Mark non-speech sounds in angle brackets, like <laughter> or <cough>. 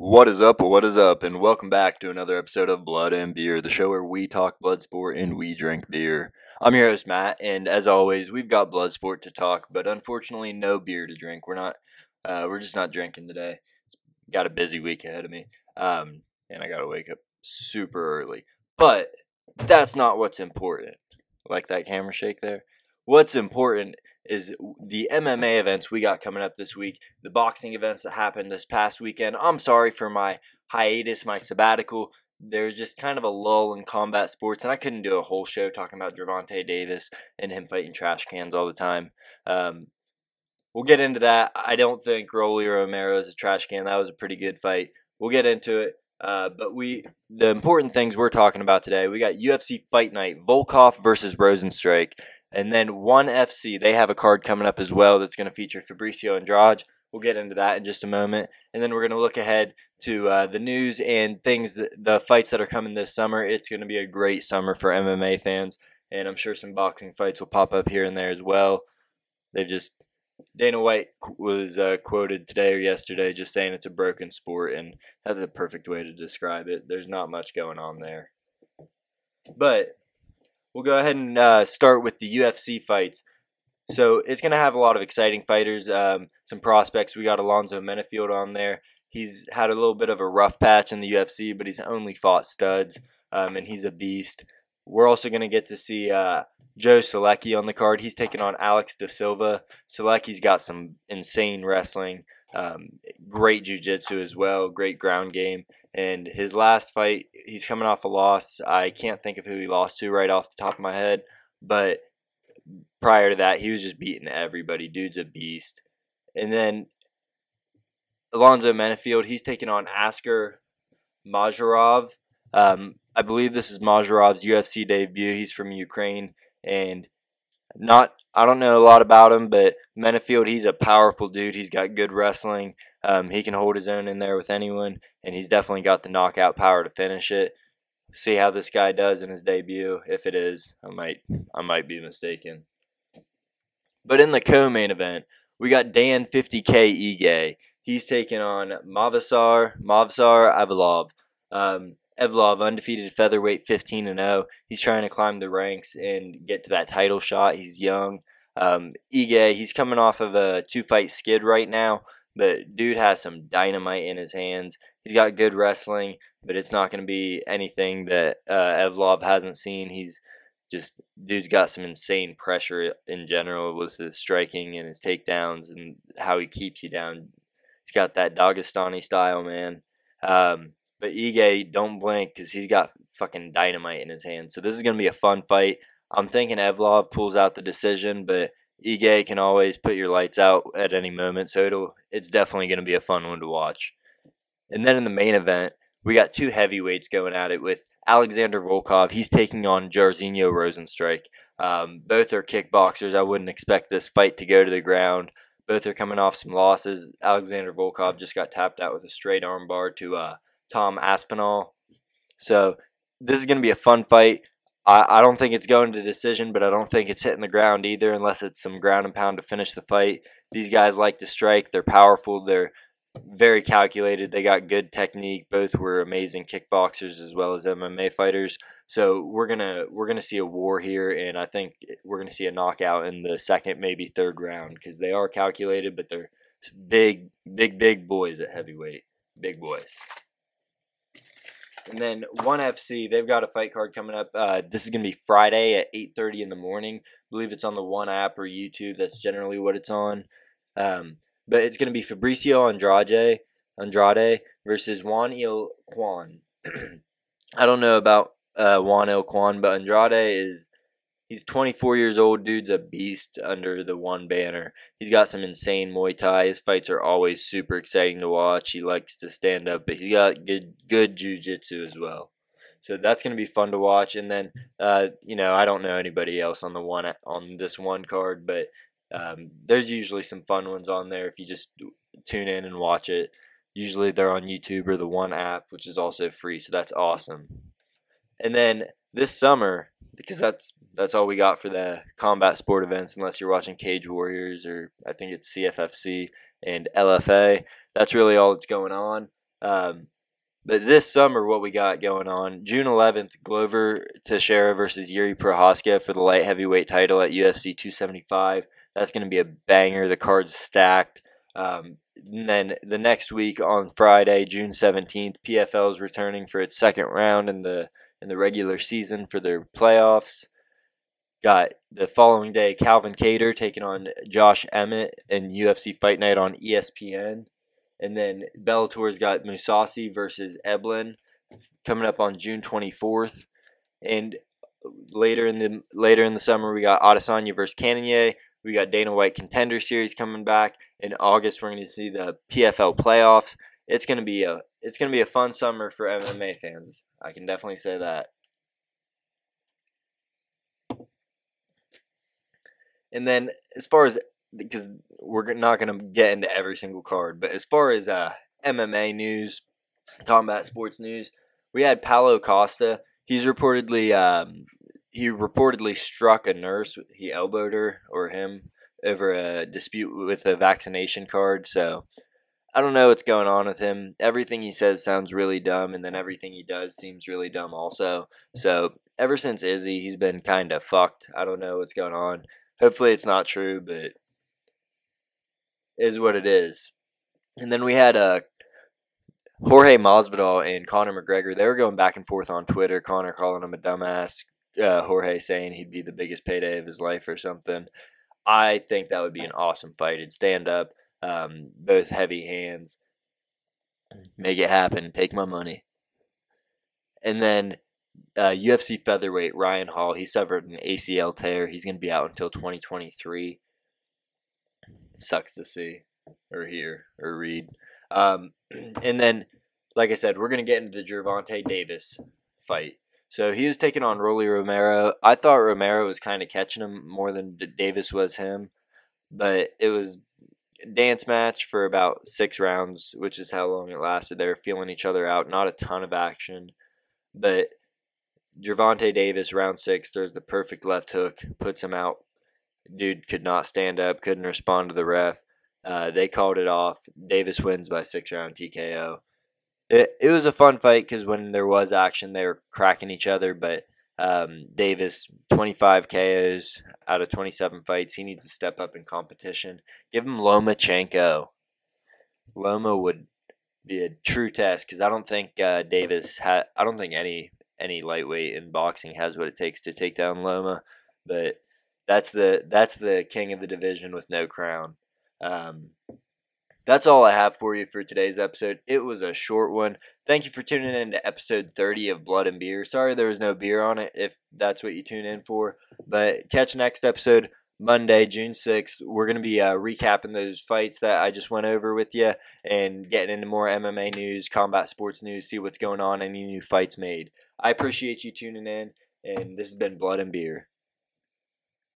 What is up? What is up? And welcome back to another episode of Blood and Beer, the show where we talk blood sport and we drink beer. I'm your host Matt, and as always, we've got blood sport to talk, but unfortunately, no beer to drink. We're not, uh, we're just not drinking today. Got a busy week ahead of me, um, and I got to wake up super early. But that's not what's important. Like that camera shake there. What's important is the MMA events we got coming up this week, the boxing events that happened this past weekend. I'm sorry for my hiatus, my sabbatical. There's just kind of a lull in combat sports, and I couldn't do a whole show talking about Gervonta Davis and him fighting trash cans all the time. Um, we'll get into that. I don't think Rolly Romero is a trash can. That was a pretty good fight. We'll get into it. Uh, but we, the important things we're talking about today, we got UFC Fight Night, Volkov versus Rozenstruik. And then ONE FC, they have a card coming up as well that's going to feature Fabricio Andrade. We'll get into that in just a moment. And then we're going to look ahead to uh, the news and things, that, the fights that are coming this summer. It's going to be a great summer for MMA fans. And I'm sure some boxing fights will pop up here and there as well. They've just, Dana White was uh, quoted today or yesterday just saying it's a broken sport. And that's a perfect way to describe it. There's not much going on there. But we'll go ahead and uh, start with the UFC fights. So it's going to have a lot of exciting fighters, um, some prospects. We got Alonzo Menifield on there. He's had a little bit of a rough patch in the UFC, but he's only fought studs, um, and he's a beast. We're also going to get to see uh, Joe Solecki on the card. He's taking on Alex Da Silva. Solecki's got some insane wrestling, um, great jiu-jitsu as well, great ground game. And his last fight, he's coming off a loss. I can't think of who he lost to right off the top of my head, but prior to that, he was just beating everybody. Dude's a beast. And then Alonzo Menifield, he's taking on Askar Mozharov. Um, I believe this is Mozharov's UFC debut. He's from Ukraine, and not I don't know a lot about him, but Menifield, he's a powerful dude. He's got good wrestling. Um, he can hold his own in there with anyone, and he's definitely got the knockout power to finish it. See how this guy does in his debut. If it is, I might I might be mistaken. But in the co-main event, we got Dan 50K Ige. He's taking on Movsar Movsar Evloev. Um, Evloev, undefeated featherweight, 15 and 0. He's trying to climb the ranks and get to that title shot. He's young. Um, Ige, he's coming off of a two fight skid right now. But dude has some dynamite in his hands. He's got good wrestling, but it's not going to be anything that uh, Evloev hasn't seen. He's just dude's got some insane pressure in general with his striking and his takedowns and how he keeps you down. He's got that Dagestani style, man. Um, but Ige, don't blink because he's got fucking dynamite in his hands. So this is gonna be a fun fight. I'm thinking Evlov pulls out the decision, but Ige can always put your lights out at any moment, so it'll it's definitely going to be a fun one to watch. And then in the main event, we got two heavyweights going at it with Alexander Volkov. He's taking on Jairzinho Rozenstruik. Um, both are kickboxers. I wouldn't expect this fight to go to the ground. Both are coming off some losses. Alexander Volkov just got tapped out with a straight armbar to uh, Tom Aspinall. So this is going to be a fun fight. I, I don't think it's going to decision, but I don't think it's hitting the ground either unless it's some ground and pound to finish the fight. These guys like to strike. They're powerful. They're very calculated. They got good technique. Both were amazing kickboxers as well as MMA fighters. So we're gonna we're gonna see a war here, and I think we're gonna see a knockout in the second, maybe third round because they are calculated, but they're big, big, big boys at heavyweight. Big boys. And then ONE FC, they've got a fight card coming up. Uh, this is gonna be Friday at eight thirty in the morning. I believe it's on the One app or YouTube. That's generally what it's on. Um, but it's gonna be Fabricio Andrade, Andrade versus Won Il Kwon. <clears throat> I don't know about uh, Won Il Kwon, but Andrade is He's 24 years old. Dude's a beast under the one banner. He's got some insane Muay Thai. His fights are always super exciting to watch. He likes to stand up, but he's got good good jiu-jitsu as well. So that's going to be fun to watch. And then, uh, you know, I don't know anybody else on the one on this one card, but um, there's usually some fun ones on there if you just tune in and watch it. Usually they're on YouTube or the One app, which is also free. So that's awesome. And then this summer, because that's that's all we got for the combat sport events, unless you're watching Cage Warriors or I think it's CFFC and LFA. That's really all that's going on. Um, but this summer, what we got going on June 11th, Glover Teixeira versus Yuri Prochazka for the light heavyweight title at UFC 275. That's going to be a banger. The card's stacked. Um, and then the next week on Friday, June 17th, PFL is returning for its second round in the in the regular season for their playoffs. Got the following day Calvin Kattar taking on Josh Emmett in UFC Fight Night on ESPN. And then Bellator's got Mousasi versus Eblen coming up on June 24th. And later in the later in the summer we got Adesanya versus Cannonier. We got Dana White Contender Series coming back in August. We're going to see the PFL playoffs. It's to be a it's to be a fun summer for MMA fans. I can definitely say that. And then as far as because we're not to get into every single card, but as far as uh, MMA news, combat sports news, we had Paulo Costa. He's reportedly um, he reportedly struck a nurse. He elbowed her or him over a dispute with a vaccination card. So I don't know what's going on with him. Everything he says sounds really dumb, and then everything he does seems really dumb also. So ever since Izzy, he's been kind of fucked. I don't know what's going on. Hopefully it's not true, but is what it is. And then we had uh, Jorge Masvidal and Conor McGregor. They were going back and forth on Twitter. Conor calling him a dumbass. Uh, Jorge saying he'd be the biggest payday of his life or something. I think that would be an awesome fight. It'd stand up, um, both heavy hands. Make it happen. Take my money. And then uh, UFC featherweight Ryan Hall. He suffered an ACL tear. He's going to be out until 2023 sucks to see or hear or read. Um, <clears throat> and then, like I said, we're gonna get into the Gervonta Davis fight. So he was taking on Rolly Romero. I thought Romero was kind of catching him more than Davis was him, but it was dance match for about six rounds, which is how long it lasted. They were feeling each other out, not a ton of action, but Gervonta Davis round six throws the perfect left hook, puts him out dude could not stand up, couldn't respond to the ref. Uh, they called it off. Davis wins by six round TKO. It it was a fun fight because when there was action, they were cracking each other. But um, Davis, 25 KOs out of 27 fights. He needs to step up in competition. Give him Lomachenko. Loma would be a true test because I don't think uh, Davis had. I don't think any any lightweight in boxing has what it takes to take down Loma. But that's the that's the king of the division with no crown. Um, that's all I have for you for today's episode. It was a short one. Thank you for tuning in to episode 30 of Blood and Beer. Sorry there was no beer on it if that's what you tune in for. But catch next episode Monday, June 6th. We're going to be uh, recapping those fights that I just went over with you and getting into more MMA news, combat sports news, see what's going on, any new fights made. I appreciate you tuning in, and this has been Blood and Beer.